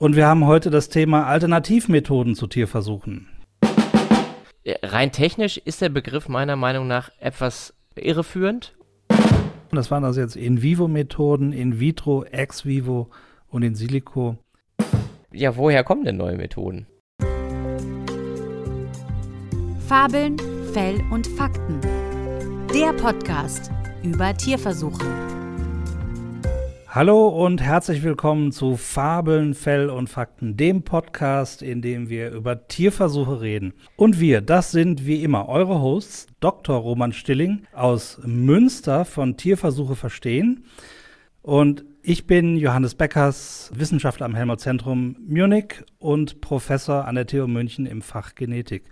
Und wir haben heute das Thema Alternativmethoden zu Tierversuchen. Rein technisch ist der Begriff meiner Meinung nach etwas irreführend. Das waren also jetzt In-vivo-Methoden, In-vitro, Ex-vivo und In silico. Ja, woher kommen denn neue Methoden? Fabeln, Fell und Fakten. Der Podcast über Tierversuche. Hallo und herzlich willkommen zu Fabeln, Fell und Fakten, dem Podcast, in dem wir über Tierversuche reden. Und wir, das sind wie immer eure Hosts, Dr. Roman Stilling aus Münster von Tierversuche verstehen. Und ich bin Johannes Beckers, Wissenschaftler am Helmholtz Zentrum Munich und Professor an der TU München im Fach Genetik.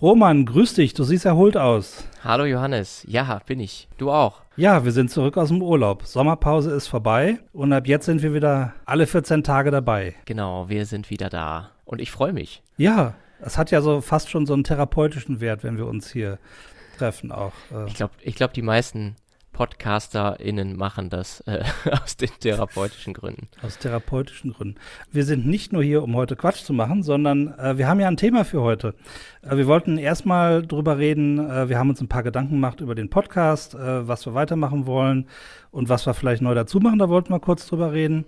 Roman, grüß dich, du siehst erholt aus. Hallo Johannes, ja, bin ich. Du auch. Ja, wir sind zurück aus dem Urlaub. Sommerpause ist vorbei und ab jetzt sind wir wieder alle 14 Tage dabei. Genau, wir sind wieder da. Und ich freue mich. Ja, es hat ja so fast schon so einen therapeutischen Wert, wenn wir uns hier treffen auch. Äh. Ich glaube, ich glaub, die meisten PodcasterInnen machen das äh, aus den therapeutischen Gründen. Aus therapeutischen Gründen. Wir sind nicht nur hier, um heute Quatsch zu machen, sondern äh, wir haben ja ein Thema für heute. Äh, wir wollten erstmal drüber reden, äh, wir haben uns ein paar Gedanken gemacht über den Podcast, äh, was wir weitermachen wollen und was wir vielleicht neu dazu machen. Da wollten wir kurz drüber reden.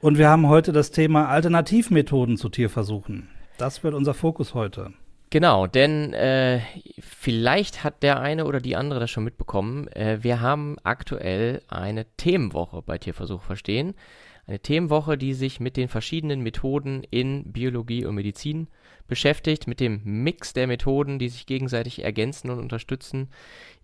Und wir haben heute das Thema Alternativmethoden zu Tierversuchen. Das wird unser Fokus heute. Genau, denn äh, vielleicht hat der eine oder die andere das schon mitbekommen. Äh, wir haben aktuell eine Themenwoche bei Tierversuch verstehen. Eine Themenwoche, die sich mit den verschiedenen Methoden in Biologie und Medizin beschäftigt, mit dem Mix der Methoden, die sich gegenseitig ergänzen und unterstützen,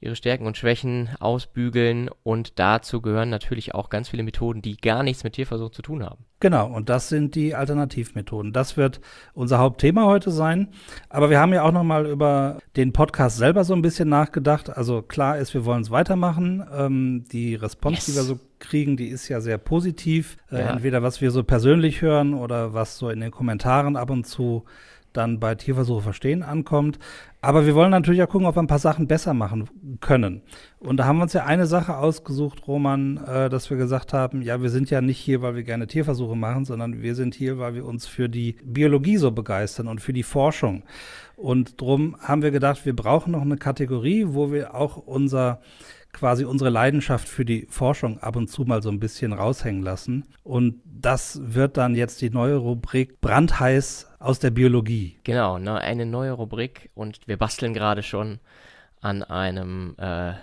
ihre Stärken und Schwächen ausbügeln. Und dazu gehören natürlich auch ganz viele Methoden, die gar nichts mit Tierversuch zu tun haben. Genau, und das sind die Alternativmethoden. Das wird unser Hauptthema heute sein. Aber wir haben ja auch noch mal über den Podcast selber so ein bisschen nachgedacht. Also klar ist, wir wollen es weitermachen. Ähm, die Response, yes. die wir so kriegen, die ist ja sehr positiv. Äh, ja. Entweder was wir so persönlich hören oder was so in den Kommentaren ab und zu dann bei Tierversuche verstehen ankommt. Aber wir wollen natürlich auch gucken, ob wir ein paar Sachen besser machen können. Und da haben wir uns ja eine Sache ausgesucht, Roman, äh, dass wir gesagt haben, ja, wir sind ja nicht hier, weil wir gerne Tierversuche machen, sondern wir sind hier, weil wir uns für die Biologie so begeistern und für die Forschung. Und drum haben wir gedacht, wir brauchen noch eine Kategorie, wo wir auch unser quasi unsere Leidenschaft für die Forschung ab und zu mal so ein bisschen raushängen lassen. Und das wird dann jetzt die neue Rubrik brandheiß aus der Biologie. Genau, ne, eine neue Rubrik und wir basteln gerade schon an einem äh,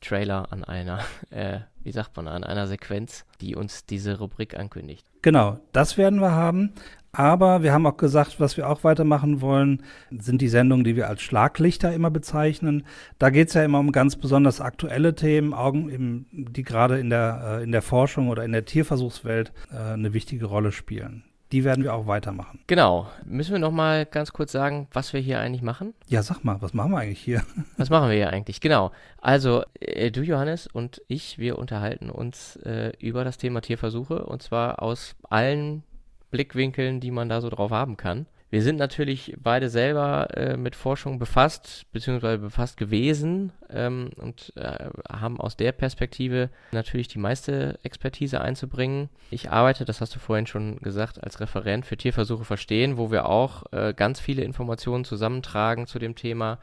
Trailer, an einer, äh, wie sagt man, an einer Sequenz, die uns diese Rubrik ankündigt. Genau, das werden wir haben. Aber wir haben auch gesagt, was wir auch weitermachen wollen, sind die Sendungen, die wir als Schlaglichter immer bezeichnen. Da geht es ja immer um ganz besonders aktuelle Themen, Augen, die gerade in der, äh, in der Forschung oder in der Tierversuchswelt äh, eine wichtige Rolle spielen. Die werden wir auch weitermachen. Genau. Müssen wir noch mal ganz kurz sagen, was wir hier eigentlich machen? Ja, sag mal, was machen wir eigentlich hier? Was machen wir hier eigentlich? Genau. Also, äh, du, Johannes, und ich, wir unterhalten uns äh, über das Thema Tierversuche und zwar aus allen Blickwinkeln, die man da so drauf haben kann. Wir sind natürlich beide selber äh, mit Forschung befasst, beziehungsweise befasst gewesen ähm, und äh, haben aus der Perspektive natürlich die meiste Expertise einzubringen. Ich arbeite, das hast du vorhin schon gesagt, als Referent für Tierversuche verstehen, wo wir auch äh, ganz viele Informationen zusammentragen zu dem Thema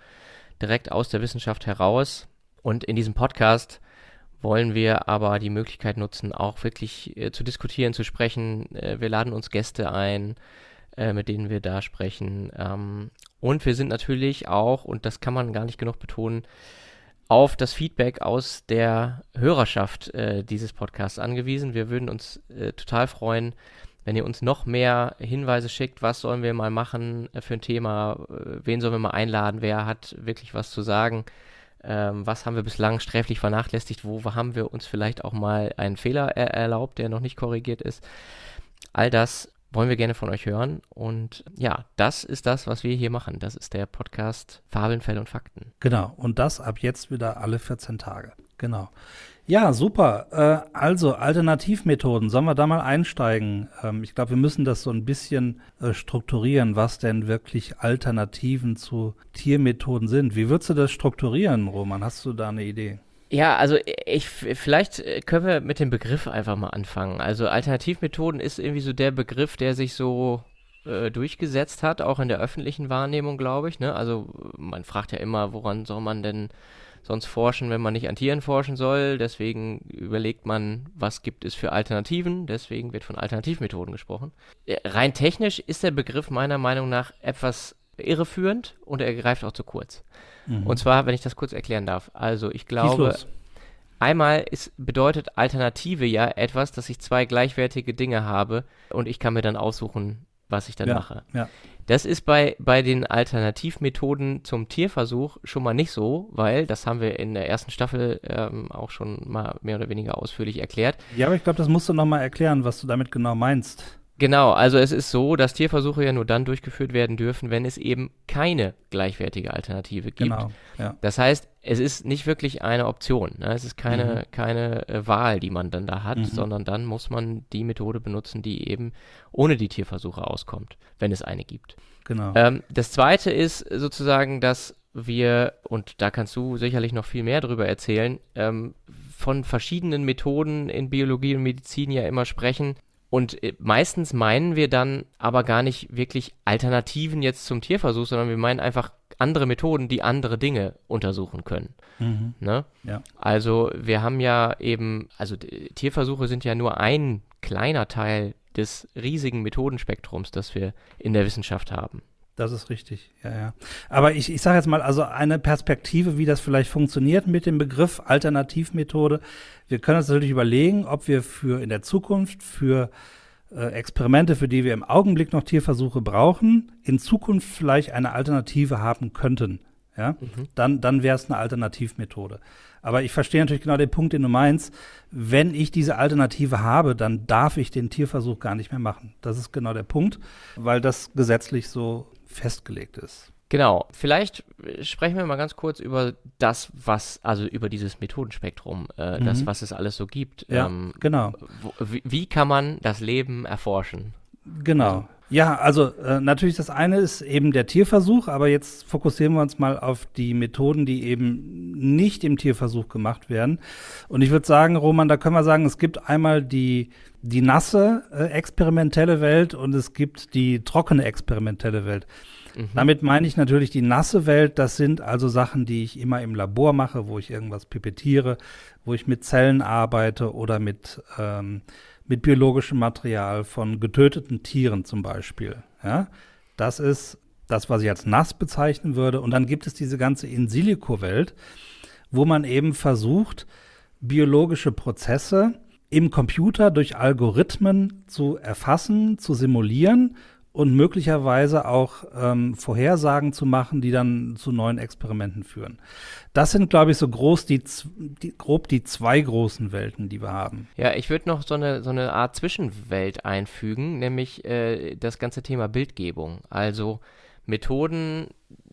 direkt aus der Wissenschaft heraus. Und in diesem Podcast wollen wir aber die Möglichkeit nutzen, auch wirklich äh, zu diskutieren, zu sprechen. Äh, wir laden uns Gäste ein, äh, mit denen wir da sprechen. Ähm, und wir sind natürlich auch, und das kann man gar nicht genug betonen, auf das Feedback aus der Hörerschaft äh, dieses Podcasts angewiesen. Wir würden uns äh, total freuen, wenn ihr uns noch mehr Hinweise schickt, was sollen wir mal machen äh, für ein Thema, wen sollen wir mal einladen, wer hat wirklich was zu sagen ähm, was haben wir bislang sträflich vernachlässigt, wo haben wir uns vielleicht auch mal einen Fehler er erlaubt, der noch nicht korrigiert ist. All das wollen wir gerne von euch hören. Und ja, das ist das, was wir hier machen. Das ist der Podcast Fabeln, Fälle und Fakten. Genau. Und das ab jetzt wieder alle 14 Tage. Genau. Ja, super. Äh, also Alternativmethoden, sollen wir da mal einsteigen? Ähm, ich glaube, wir müssen das so ein bisschen äh, strukturieren, was denn wirklich Alternativen zu Tiermethoden sind. Wie würdest du das strukturieren, Roman? Hast du da eine Idee? Ja, also ich vielleicht äh, können wir mit dem Begriff einfach mal anfangen. Also Alternativmethoden ist irgendwie so der Begriff, der sich so äh, durchgesetzt hat, auch in der öffentlichen Wahrnehmung, glaube ich. Ne? Also man fragt ja immer, woran soll man denn sonst forschen, wenn man nicht an Tieren forschen soll. Deswegen überlegt man, was gibt es für Alternativen. Deswegen wird von Alternativmethoden gesprochen. Äh, rein technisch ist der Begriff meiner Meinung nach etwas irreführend und er greift auch zu kurz. Mhm. Und zwar, wenn ich das kurz erklären darf. Also ich glaube, einmal ist, bedeutet Alternative ja etwas, dass ich zwei gleichwertige Dinge habe und ich kann mir dann aussuchen, was ich dann ja, mache. Ja. Das ist bei, bei den Alternativmethoden zum Tierversuch schon mal nicht so, weil, das haben wir in der ersten Staffel ähm, auch schon mal mehr oder weniger ausführlich erklärt. Ja, aber ich glaube, das musst du nochmal erklären, was du damit genau meinst. Genau, also es ist so, dass Tierversuche ja nur dann durchgeführt werden dürfen, wenn es eben keine gleichwertige Alternative gibt. Genau, ja. Das heißt, es ist nicht wirklich eine Option. Ne? Es ist keine, mhm. keine äh, Wahl, die man dann da hat, mhm. sondern dann muss man die Methode benutzen, die eben ohne die Tierversuche auskommt, wenn es eine gibt. Genau. Ähm, das zweite ist sozusagen, dass wir, und da kannst du sicherlich noch viel mehr darüber erzählen, ähm, von verschiedenen Methoden in Biologie und Medizin ja immer sprechen, und äh, meistens meinen wir dann aber gar nicht wirklich Alternativen jetzt zum Tierversuch, sondern wir meinen einfach andere Methoden, die andere Dinge untersuchen können. Mhm. Ne? Ja. Also wir haben ja eben, also Tierversuche sind ja nur ein kleiner Teil des riesigen Methodenspektrums, das wir in der Wissenschaft haben. Das ist richtig, ja, ja. Aber ich, ich sage jetzt mal, also eine Perspektive, wie das vielleicht funktioniert mit dem Begriff Alternativmethode. Wir können uns natürlich überlegen, ob wir für in der Zukunft für äh, Experimente, für die wir im Augenblick noch Tierversuche brauchen, in Zukunft vielleicht eine Alternative haben könnten. Ja, mhm. dann, dann wäre es eine Alternativmethode. Aber ich verstehe natürlich genau den Punkt, den du meinst. Wenn ich diese Alternative habe, dann darf ich den Tierversuch gar nicht mehr machen. Das ist genau der Punkt, weil das gesetzlich so festgelegt ist. Genau. Vielleicht sprechen wir mal ganz kurz über das, was, also über dieses Methodenspektrum, äh, mhm. das, was es alles so gibt. Ja, ähm, genau. Wo, wie, wie, kann man das Leben erforschen? Genau. Ja, also äh, natürlich das eine ist eben der Tierversuch, aber jetzt fokussieren wir uns mal auf die Methoden, die eben nicht im Tierversuch gemacht werden. Und ich würde sagen, Roman, da können wir sagen, es gibt einmal die, die nasse äh, experimentelle Welt und es gibt die trockene experimentelle Welt. Mhm. Damit meine ich natürlich die nasse Welt. Das sind also Sachen, die ich immer im Labor mache, wo ich irgendwas pipettiere, wo ich mit Zellen arbeite oder mit ähm, mit biologischem Material von getöteten Tieren zum Beispiel. Ja, das ist das, was ich als nass bezeichnen würde. Und dann gibt es diese ganze In-Silico-Welt, wo man eben versucht, biologische Prozesse im Computer durch Algorithmen zu erfassen, zu simulieren und möglicherweise auch ähm, Vorhersagen zu machen, die dann zu neuen Experimenten führen. Das sind, glaube ich, so groß die, die, grob die zwei großen Welten, die wir haben. Ja, ich würde noch so eine, so eine Art Zwischenwelt einfügen, nämlich äh, das ganze Thema Bildgebung. Also Methoden,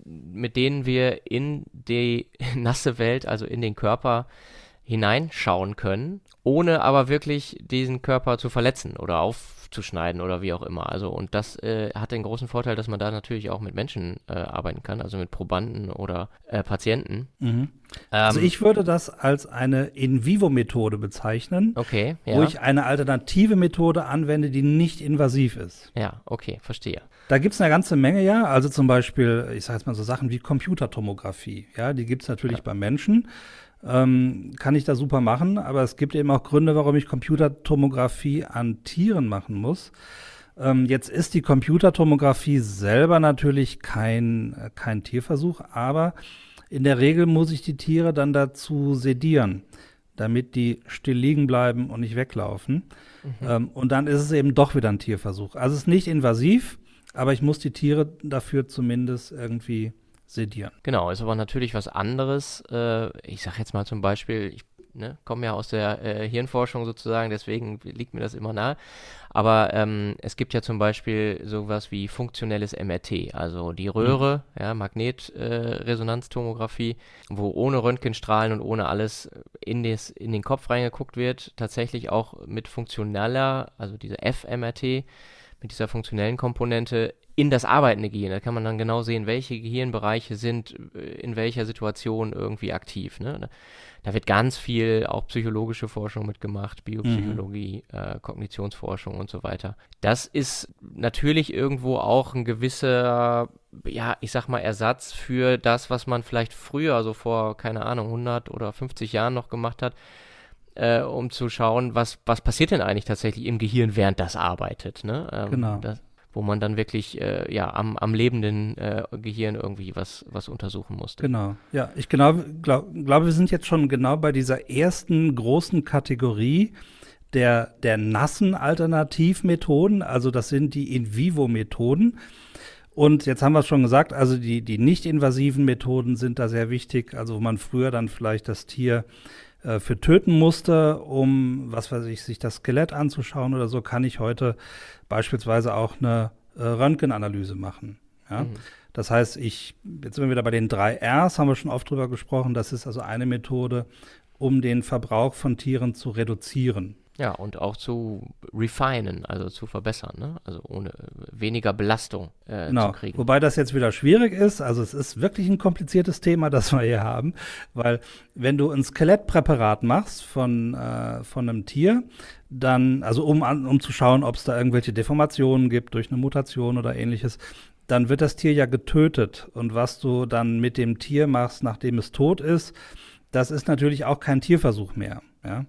mit denen wir in die nasse Welt, also in den Körper hineinschauen können, ohne aber wirklich diesen Körper zu verletzen oder auf abzuschneiden oder wie auch immer. Also und das äh, hat den großen Vorteil, dass man da natürlich auch mit Menschen äh, arbeiten kann, also mit Probanden oder äh, Patienten. Mhm. Ähm, also ich würde das als eine In-vivo-Methode bezeichnen, okay, ja. wo ich eine alternative Methode anwende, die nicht invasiv ist. Ja, okay, verstehe. Da gibt es eine ganze Menge, ja. Also zum Beispiel, ich sage jetzt mal so Sachen wie Computertomographie. Ja, die gibt es natürlich ja. beim Menschen ähm, kann ich da super machen, aber es gibt eben auch Gründe, warum ich Computertomographie an Tieren machen muss. Ähm, jetzt ist die Computertomographie selber natürlich kein, äh, kein Tierversuch, aber in der Regel muss ich die Tiere dann dazu sedieren, damit die still liegen bleiben und nicht weglaufen. Mhm. Ähm, und dann ist es eben doch wieder ein Tierversuch. Also es ist nicht invasiv, aber ich muss die Tiere dafür zumindest irgendwie sedieren. Genau, ist aber natürlich was anderes. Äh, ich sage jetzt mal zum Beispiel, ich ne, komme ja aus der äh, Hirnforschung sozusagen, deswegen liegt mir das immer nahe. Aber ähm, es gibt ja zum Beispiel sowas wie funktionelles MRT, also die Röhre, mhm. ja, Magnetresonanztomographie, äh, wo ohne Röntgenstrahlen und ohne alles in, des, in den Kopf reingeguckt wird, tatsächlich auch mit funktioneller, also diese FMRT mit dieser funktionellen Komponente in das arbeitende Gehirn. Da kann man dann genau sehen, welche Gehirnbereiche sind äh, in welcher Situation irgendwie aktiv. Ne? Da wird ganz viel auch psychologische Forschung mitgemacht, Biopsychologie, mhm. äh, Kognitionsforschung und so weiter. Das ist natürlich irgendwo auch ein gewisser, ja, ich sag mal, Ersatz für das, was man vielleicht früher, so vor, keine Ahnung, 100 oder 50 Jahren noch gemacht hat äh, um zu schauen, was, was passiert denn eigentlich tatsächlich im Gehirn, während das arbeitet. Ne? Ähm, genau. Das, wo man dann wirklich äh, ja am, am lebenden äh, Gehirn irgendwie was was untersuchen musste. Genau. Ja, ich genau glaub, glaube, wir sind jetzt schon genau bei dieser ersten großen Kategorie der der nassen Alternativmethoden, also das sind die in vivo Methoden. Und jetzt haben wir es schon gesagt, also die die nicht invasiven Methoden sind da sehr wichtig, also wo man früher dann vielleicht das Tier äh, für töten musste, um, was weiß ich, sich das Skelett anzuschauen oder so, kann ich heute beispielsweise auch eine äh, Röntgenanalyse machen. Ja? Mhm. Das heißt, ich, jetzt sind wir wieder bei den drei Rs, haben wir schon oft drüber gesprochen. Das ist also eine Methode, um den Verbrauch von Tieren zu reduzieren. Ja, und auch zu refinen, also zu verbessern, ne? also ohne weniger Belastung äh, genau. zu kriegen. Wobei das jetzt wieder schwierig ist, also es ist wirklich ein kompliziertes Thema, das wir hier haben, weil wenn du ein Skelettpräparat machst von, äh, von einem Tier, dann, also um, um zu schauen, ob es da irgendwelche Deformationen gibt durch eine Mutation oder ähnliches, dann wird das Tier ja getötet. Und was du dann mit dem Tier machst, nachdem es tot ist, das ist natürlich auch kein Tierversuch mehr. Ja.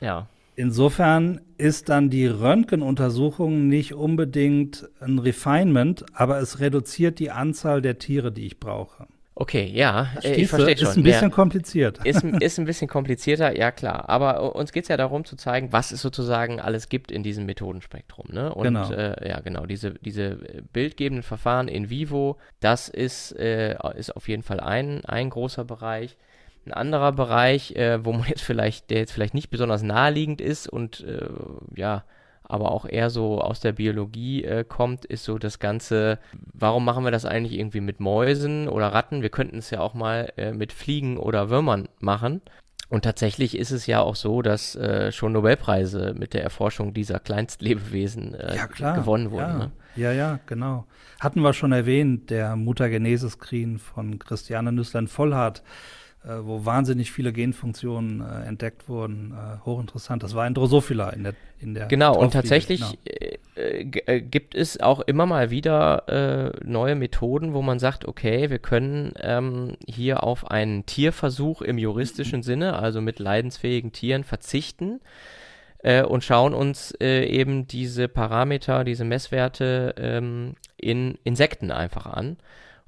ja. Insofern ist dann die Röntgenuntersuchung nicht unbedingt ein Refinement, aber es reduziert die Anzahl der Tiere, die ich brauche. Okay, ja, äh, ich verstehe schon. Ist ein bisschen ja. kompliziert. Ist, ist ein bisschen komplizierter, ja klar. Aber uns geht es ja darum zu zeigen, was es sozusagen alles gibt in diesem Methodenspektrum. Ne? Und genau. Äh, ja, genau, diese, diese bildgebenden Verfahren in vivo, das ist, äh, ist auf jeden Fall ein, ein großer Bereich. Ein anderer Bereich, äh, wo man jetzt vielleicht, der jetzt vielleicht nicht besonders naheliegend ist und äh, ja, aber auch eher so aus der Biologie äh, kommt, ist so das Ganze, warum machen wir das eigentlich irgendwie mit Mäusen oder Ratten? Wir könnten es ja auch mal äh, mit Fliegen oder Würmern machen. Und tatsächlich ist es ja auch so, dass äh, schon Nobelpreise mit der Erforschung dieser Kleinstlebewesen äh, ja, gewonnen wurden. Ja. Ne? ja, ja, genau. Hatten wir schon erwähnt, der Mutagenesis-Screen von Christiane Nüsslein-Vollhardt wo wahnsinnig viele Genfunktionen äh, entdeckt wurden. Äh, hochinteressant. Das war ein Drosophila in der in der Genau, und tatsächlich genau. Äh, äh, gibt es auch immer mal wieder äh, neue Methoden, wo man sagt, okay, wir können ähm, hier auf einen Tierversuch im juristischen Sinne, also mit leidensfähigen Tieren, verzichten und schauen uns eben diese Parameter, diese Messwerte ähm, in Insekten einfach an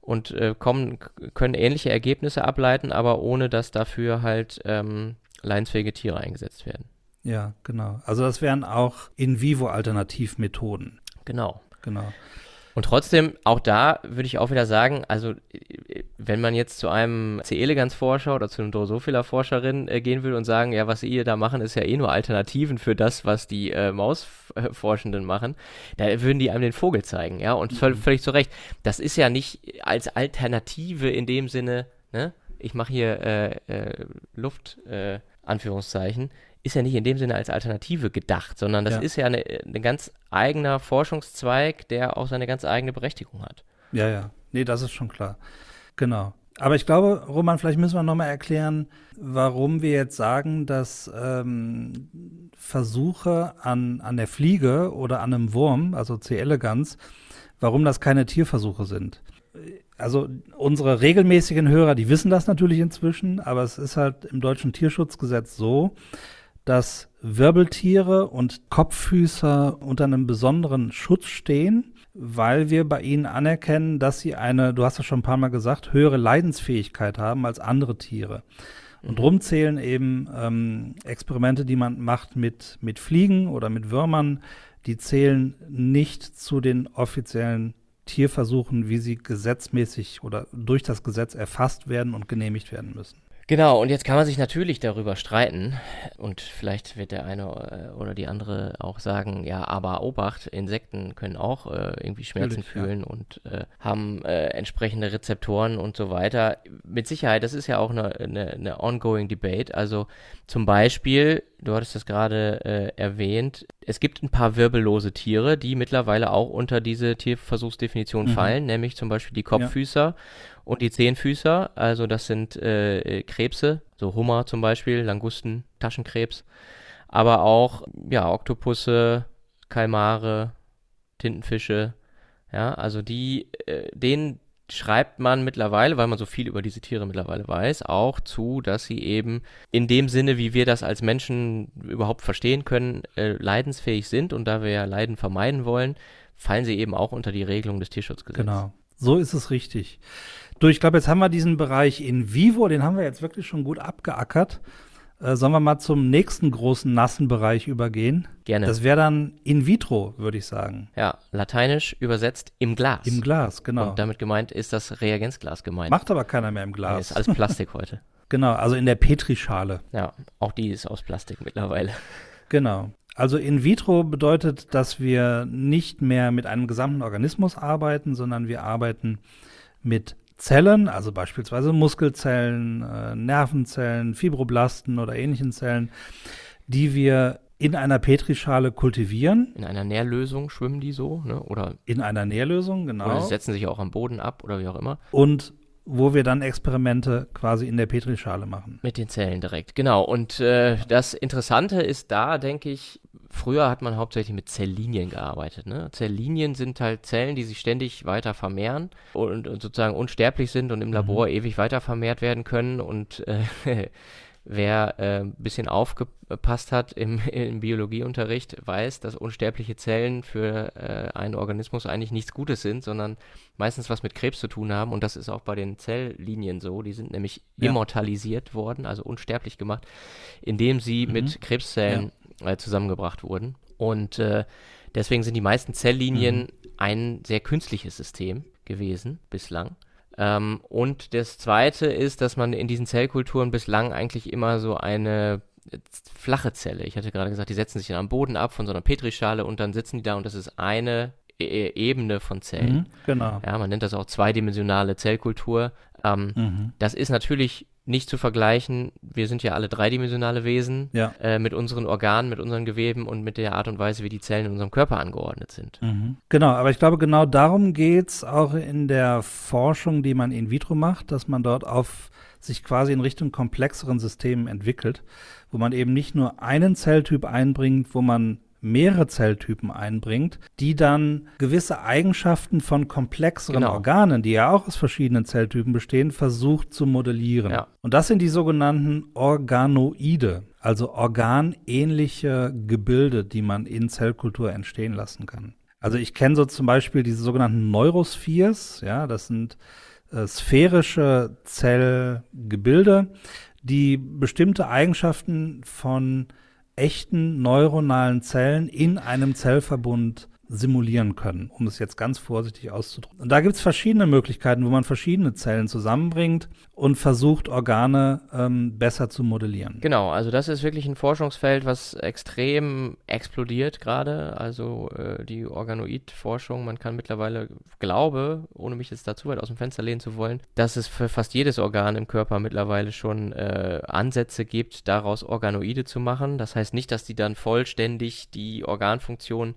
und äh, kommen, können ähnliche Ergebnisse ableiten, aber ohne dass dafür halt ähm, leidensfähige Tiere eingesetzt werden. Ja, genau. Also das wären auch In-vivo-Alternativmethoden. Genau. Genau. Und trotzdem, auch da würde ich auch wieder sagen, also wenn man jetzt zu einem C-Eleganz-Forscher oder zu einem Drosophila-Forscherin äh, gehen will und sagen, ja, was ihr da machen, ist ja eh nur Alternativen für das, was die äh, Mausforschenden machen, da würden die einem den Vogel zeigen, ja, und mhm. völlig zu Recht. Das ist ja nicht als Alternative in dem Sinne, ne, ich mache hier äh, äh, Luft, äh, Anführungszeichen, ist ja nicht in dem Sinne als Alternative gedacht, sondern das ja. ist ja ein eine ganz eigener Forschungszweig, der auch seine ganz eigene Berechtigung hat. Ja, ja. Nee, das ist schon klar. Genau. Aber ich glaube, Roman, vielleicht müssen wir nochmal erklären, warum wir jetzt sagen, dass ähm, Versuche an, an der Fliege oder an einem Wurm, also C. elegans, warum das keine Tierversuche sind. Also unsere regelmäßigen Hörer, die wissen das natürlich inzwischen, aber es ist halt im deutschen Tierschutzgesetz so, dass Wirbeltiere und Kopffüßer unter einem besonderen Schutz stehen, weil wir bei ihnen anerkennen, dass sie eine, du hast es schon ein paar Mal gesagt, höhere Leidensfähigkeit haben als andere Tiere. Und mhm. drum zählen eben ähm, Experimente, die man macht mit, mit Fliegen oder mit Würmern, die zählen nicht zu den offiziellen Tierversuchen, wie sie gesetzmäßig oder durch das Gesetz erfasst werden und genehmigt werden müssen. Genau, und jetzt kann man sich natürlich darüber streiten und vielleicht wird der eine äh, oder die andere auch sagen, ja, aber Obacht, Insekten können auch äh, irgendwie Schmerzen fühlen und äh, haben äh, entsprechende Rezeptoren und so weiter. Mit Sicherheit, das ist ja auch eine, eine, eine ongoing Debate. Also zum Beispiel, du hattest das gerade äh, erwähnt, es gibt ein paar wirbellose Tiere, die mittlerweile auch unter diese Tierversuchsdefinition Mhm. fallen, nämlich zum Beispiel die Kopffüßer und die Zehnfüßer, also das sind äh, Krebse, so Hummer zum Beispiel, Langusten, Taschenkrebs, aber auch ja Oktopusse, Kalmare, Tintenfische, ja, also die, äh, denen schreibt man mittlerweile, weil man so viel über diese Tiere mittlerweile weiß, auch zu, dass sie eben in dem Sinne, wie wir das als Menschen überhaupt verstehen können, äh, leidensfähig sind und da wir ja Leiden vermeiden wollen, fallen sie eben auch unter die Regelung des Tierschutzgesetzes. Genau. So ist es richtig. Du, ich glaube, jetzt haben wir diesen Bereich in vivo, den haben wir jetzt wirklich schon gut abgeackert. Äh, sollen wir mal zum nächsten großen nassen Bereich übergehen? Gerne. Das wäre dann in vitro, würde ich sagen. Ja, lateinisch übersetzt im Glas. Im Glas, genau. Und damit gemeint ist das Reagenzglas gemeint. Macht aber keiner mehr im Nee, Glas. ist alles Plastik heute. genau, also in der Petrischale. Ja, auch die ist aus Plastik mittlerweile. Genau. Also in vitro bedeutet, dass wir nicht mehr mit einem gesamten Organismus arbeiten, sondern wir arbeiten mit Zellen, also beispielsweise Muskelzellen, äh, Nervenzellen, Fibroblasten oder ähnlichen Zellen, die wir in einer Petrischale kultivieren, In einer Nährlösung schwimmen die so, ne? Oder, in einer Nährlösung, oder genau, sie setzen sich auch am Boden ab oder wie auch immer. und wo wir dann Experimente quasi in der Petrischale machen. Mit den Zellen direkt, genau. Und äh, das Interessante ist da, denke ich, früher hat man hauptsächlich mit Zelllinien gearbeitet. Ne? Zelllinien sind halt Zellen, die sich ständig weiter vermehren und, und sozusagen unsterblich sind und im Labor ewig weiter vermehrt werden können. Und äh, wer äh, ein bisschen aufgepasst hat im, im Biologieunterricht, weiß, dass unsterbliche Zellen für äh, einen Organismus eigentlich nichts Gutes sind, sondern meistens was mit Krebs zu tun haben. Und das ist auch bei den Zelllinien so. Die sind nämlich Ja. immortalisiert worden, also unsterblich gemacht, indem sie mit Krebszellen äh, zusammengebracht wurden. Und äh, deswegen sind die meisten Zelllinien ein sehr künstliches System gewesen bislang. Ähm, und das Zweite ist, dass man in diesen Zellkulturen bislang eigentlich immer so eine äh, flache Zelle, ich hatte gerade gesagt, die setzen sich dann am Boden ab von so einer Petrischale und dann sitzen die da und das ist eine e Ebene von Zellen. Mhm, genau. Ja, man nennt das auch zweidimensionale Zellkultur. Ähm, Mhm. das ist natürlich nicht zu vergleichen. Wir sind ja alle dreidimensionale Wesen Ja. äh, mit unseren Organen, mit unseren Geweben und mit der Art und Weise, wie die Zellen in unserem Körper angeordnet sind. Mhm. Genau, aber ich glaube, genau darum geht's auch in der Forschung, die man in vitro macht, dass man dort auf sich quasi in Richtung komplexeren Systemen entwickelt, wo man eben nicht nur einen Zelltyp einbringt, wo man mehrere Zelltypen einbringt, die dann gewisse Eigenschaften von komplexeren Genau. Organen, die ja auch aus verschiedenen Zelltypen bestehen, versucht zu modellieren. Ja. Und das sind die sogenannten Organoide, also organähnliche Gebilde, die man in Zellkultur entstehen lassen kann. Also ich kenne so zum Beispiel diese sogenannten Neurospheres, ja, das sind äh, sphärische Zellgebilde, die bestimmte Eigenschaften von echten neuronalen Zellen in einem Zellverbund simulieren können, um es jetzt ganz vorsichtig auszudrücken. Und da gibt es verschiedene Möglichkeiten, wo man verschiedene Zellen zusammenbringt und versucht, Organe ähm, besser zu modellieren. Genau, also das ist wirklich ein Forschungsfeld, was extrem explodiert gerade. Also äh, die Organoid-Forschung, man kann mittlerweile, glaube, ohne mich jetzt da zu weit aus dem Fenster lehnen zu wollen, dass es für fast jedes Organ im Körper mittlerweile schon äh, Ansätze gibt, daraus Organoide zu machen. Das heißt nicht, dass die dann vollständig die Organfunktion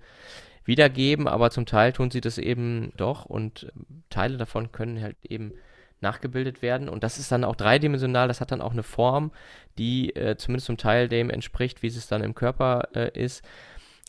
wiedergeben, aber zum Teil tun sie das eben doch und ähm, Teile davon können halt eben nachgebildet werden und das ist dann auch dreidimensional, das hat dann auch eine Form, die äh, zumindest zum Teil dem entspricht, wie es dann im Körper äh, ist.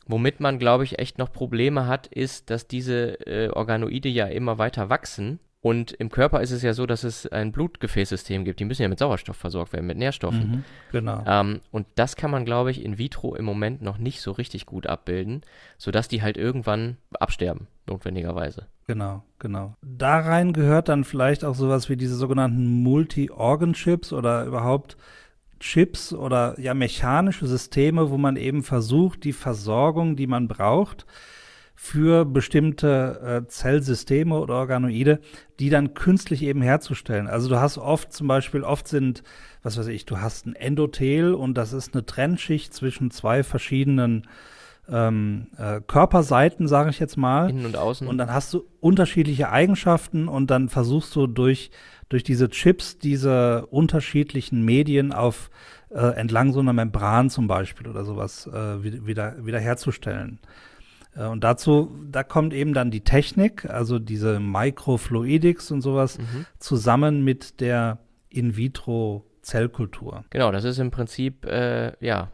Womit man, glaube ich, echt noch Probleme hat, ist, dass diese äh, Organoide ja immer weiter wachsen. Und im Körper ist es ja so, dass es ein Blutgefäßsystem gibt. Die müssen ja mit Sauerstoff versorgt werden, mit Nährstoffen. Mhm, genau. Ähm, und das kann man, glaube ich, in vitro im Moment noch nicht so richtig gut abbilden, sodass die halt irgendwann absterben, notwendigerweise. Genau, genau. Da rein gehört dann vielleicht auch sowas wie diese sogenannten Multi-Organ-Chips oder überhaupt Chips oder ja mechanische Systeme, wo man eben versucht, die Versorgung, die man braucht, für bestimmte äh, Zellsysteme oder Organoide, die dann künstlich eben herzustellen. Also du hast oft zum Beispiel, oft sind was weiß ich, du hast ein Endothel und das ist eine Trennschicht zwischen zwei verschiedenen ähm, äh, Körperseiten, sage ich jetzt mal. Innen und außen. Und dann hast du unterschiedliche Eigenschaften und dann versuchst du durch, durch diese Chips diese unterschiedlichen Medien auf äh, entlang so einer Membran zum Beispiel oder sowas äh, wieder, wieder herzustellen. Und dazu, da kommt eben dann die Technik, also diese Microfluidics und sowas, mhm. zusammen mit der In-vitro-Zellkultur. Genau, das ist im Prinzip, äh, ja,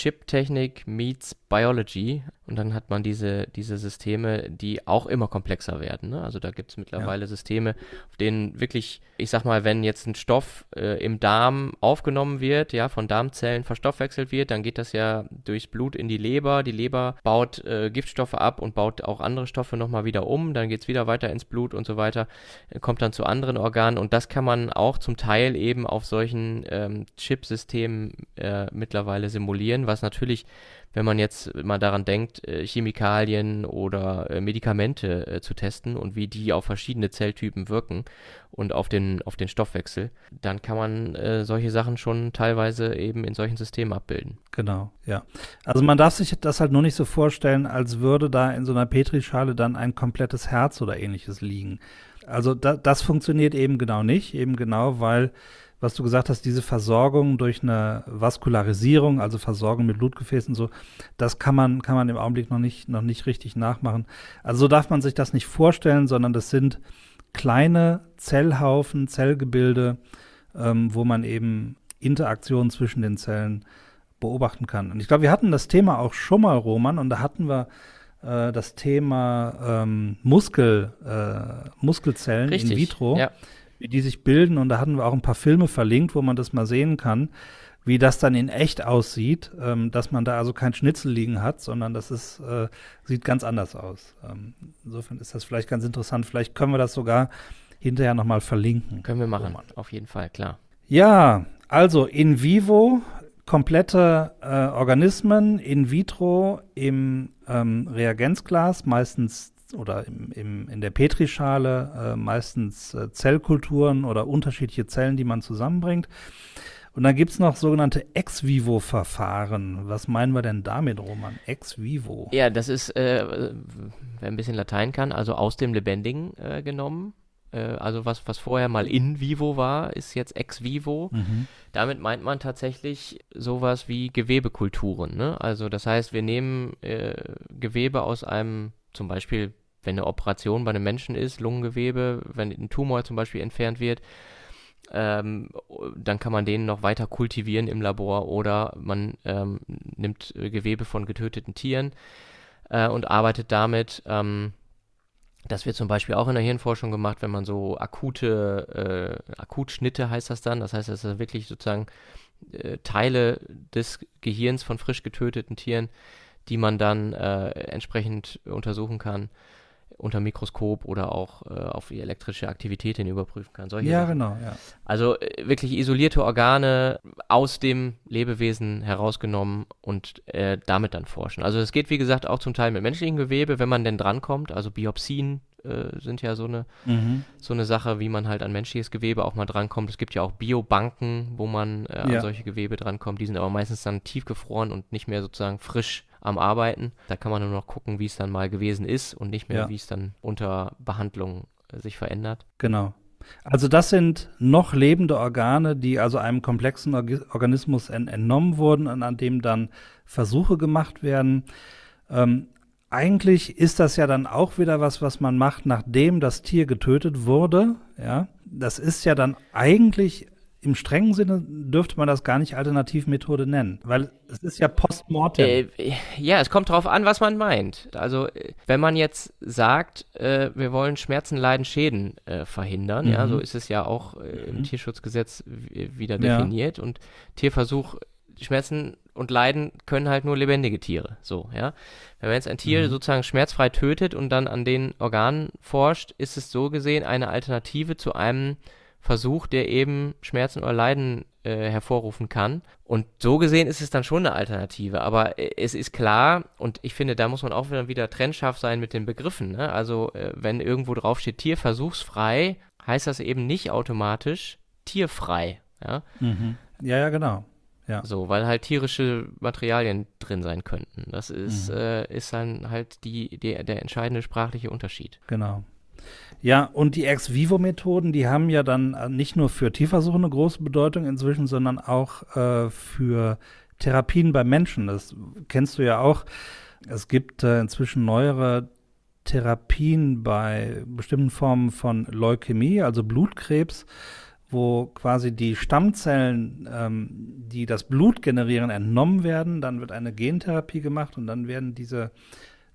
Chip-Technik meets Biology. Und dann hat man diese, diese Systeme, die auch immer komplexer werden. Ne? Also da gibt es mittlerweile ja. Systeme, auf denen wirklich, ich sag mal, wenn jetzt ein Stoff äh, im Darm aufgenommen wird, ja, von Darmzellen verstoffwechselt wird, dann geht das ja durchs Blut in die Leber. Die Leber baut äh, Giftstoffe ab und baut auch andere Stoffe nochmal wieder um. Dann geht es wieder weiter ins Blut und so weiter, äh, kommt dann zu anderen Organen. Und das kann man auch zum Teil eben auf solchen ähm, Chip-Systemen äh, mittlerweile simulieren, was natürlich wenn man jetzt mal daran denkt, äh, Chemikalien oder äh, Medikamente äh, zu testen und wie die auf verschiedene Zelltypen wirken und auf den, auf den Stoffwechsel, dann kann man solche Sachen schon teilweise eben in solchen Systemen abbilden. Genau, ja. Also man darf sich das halt nur nicht so vorstellen, als würde da in so einer Petrischale dann ein komplettes Herz oder ähnliches liegen. Also da, das funktioniert eben genau nicht, eben genau, weil was du gesagt hast, diese Versorgung durch eine Vaskularisierung, also Versorgung mit Blutgefäßen so, das kann man, kann man im Augenblick noch nicht, noch nicht richtig nachmachen. Also so darf man sich das nicht vorstellen, sondern das sind kleine Zellhaufen, Zellgebilde, ähm, wo man eben Interaktionen zwischen den Zellen beobachten kann. Und ich glaube, wir hatten das Thema auch schon mal, Roman, und da hatten wir äh, das Thema ähm, Muskel, äh, Muskelzellen Richtig, in vitro. Ja wie die sich bilden. Und da hatten wir auch ein paar Filme verlinkt, wo man das mal sehen kann, wie das dann in echt aussieht, ähm, dass man da also kein Schnitzel liegen hat, sondern das ist, äh, sieht ganz anders aus. Ähm, insofern ist das vielleicht ganz interessant. Vielleicht können wir das sogar hinterher nochmal verlinken. Können wir machen, auf jeden Fall, klar. Ja, also in vivo komplette äh, Organismen in vitro im ähm, Reagenzglas, meistens oder im, im, in der Petrischale äh, meistens äh, Zellkulturen oder unterschiedliche Zellen, die man zusammenbringt. Und dann gibt es noch sogenannte Ex-vivo-Verfahren. Was meinen wir denn damit, Roman? Ex-vivo? Ja, das ist, äh, wer ein bisschen Latein kann, also aus dem Lebendigen äh, genommen. Äh, also was, was vorher mal in vivo war, ist jetzt ex vivo. Mhm. Damit meint man tatsächlich sowas wie Gewebekulturen. Ne? Also das heißt, wir nehmen äh, Gewebe aus einem zum Beispiel wenn eine Operation bei einem Menschen ist, Lungengewebe, wenn ein Tumor zum Beispiel entfernt wird, ähm, dann kann man den noch weiter kultivieren im Labor oder man ähm, nimmt Gewebe von getöteten Tieren äh, und arbeitet damit. Ähm, das wird zum Beispiel auch in der Hirnforschung gemacht, wenn man so akute, äh, Akutschnitte heißt das dann. Das heißt, das ist wirklich sozusagen äh, Teile des Gehirns von frisch getöteten Tieren, die man dann äh, entsprechend untersuchen kann unter Mikroskop oder auch äh, auf die elektrische Aktivität hin überprüfen kann. Solche ja, Sachen. genau. Ja. Also äh, wirklich isolierte Organe aus dem Lebewesen herausgenommen und äh, damit dann forschen. Also es geht, wie gesagt, auch zum Teil mit menschlichem Gewebe, wenn man denn drankommt. Also Biopsien äh, sind ja so eine, mhm. so eine Sache, wie man halt an menschliches Gewebe auch mal drankommt. Es gibt ja auch Biobanken, wo man äh, an ja. solche Gewebe drankommt. Die sind aber meistens dann tiefgefroren und nicht mehr sozusagen frisch am Arbeiten. Da kann man nur noch gucken, wie es dann mal gewesen ist und nicht mehr, ja. wie es dann unter Behandlung äh, sich verändert. Genau. Also das sind noch lebende Organe, die also einem komplexen Organismus en entnommen wurden und an dem dann Versuche gemacht werden. Ähm, eigentlich ist das ja dann auch wieder was, was man macht, nachdem das Tier getötet wurde. Ja, das ist ja dann eigentlich im strengen Sinne dürfte man das gar nicht Alternativmethode nennen, weil es ist ja postmortem. Äh, ja, es kommt darauf an, was man meint. Also äh, wenn man jetzt sagt, äh, wir wollen Schmerzen, Leiden, Schäden äh, verhindern, mhm. ja, so ist es ja auch äh, im mhm. Tierschutzgesetz wieder definiert ja. und Tierversuch Schmerzen und Leiden können halt nur lebendige Tiere. So, ja. Wenn man jetzt ein Tier mhm. sozusagen schmerzfrei tötet und dann an den Organen forscht, ist es so gesehen eine Alternative zu einem Versuch, der eben Schmerzen oder Leiden äh, hervorrufen kann. Und so gesehen ist es dann schon eine Alternative. Aber äh, es ist klar, und ich finde, da muss man auch wieder, wieder trennscharf sein mit den Begriffen. Ne? Also, äh, wenn irgendwo drauf steht Tierversuchsfrei, heißt das eben nicht automatisch tierfrei. Ja, Mhm. Ja, ja, genau. Ja. so, weil halt tierische Materialien drin sein könnten. Das ist, Mhm. äh, ist dann halt die, der, der entscheidende sprachliche Unterschied. Genau. Ja, und die Ex-Vivo-Methoden, die haben ja dann äh, nicht nur für Tierversuche eine große Bedeutung inzwischen, sondern auch äh, für Therapien bei Menschen. Das kennst du ja auch. Es gibt äh, inzwischen neuere Therapien bei bestimmten Formen von Leukämie, also Blutkrebs, wo quasi die Stammzellen, ähm, die das Blut generieren, entnommen werden. Dann wird eine Gentherapie gemacht und dann werden diese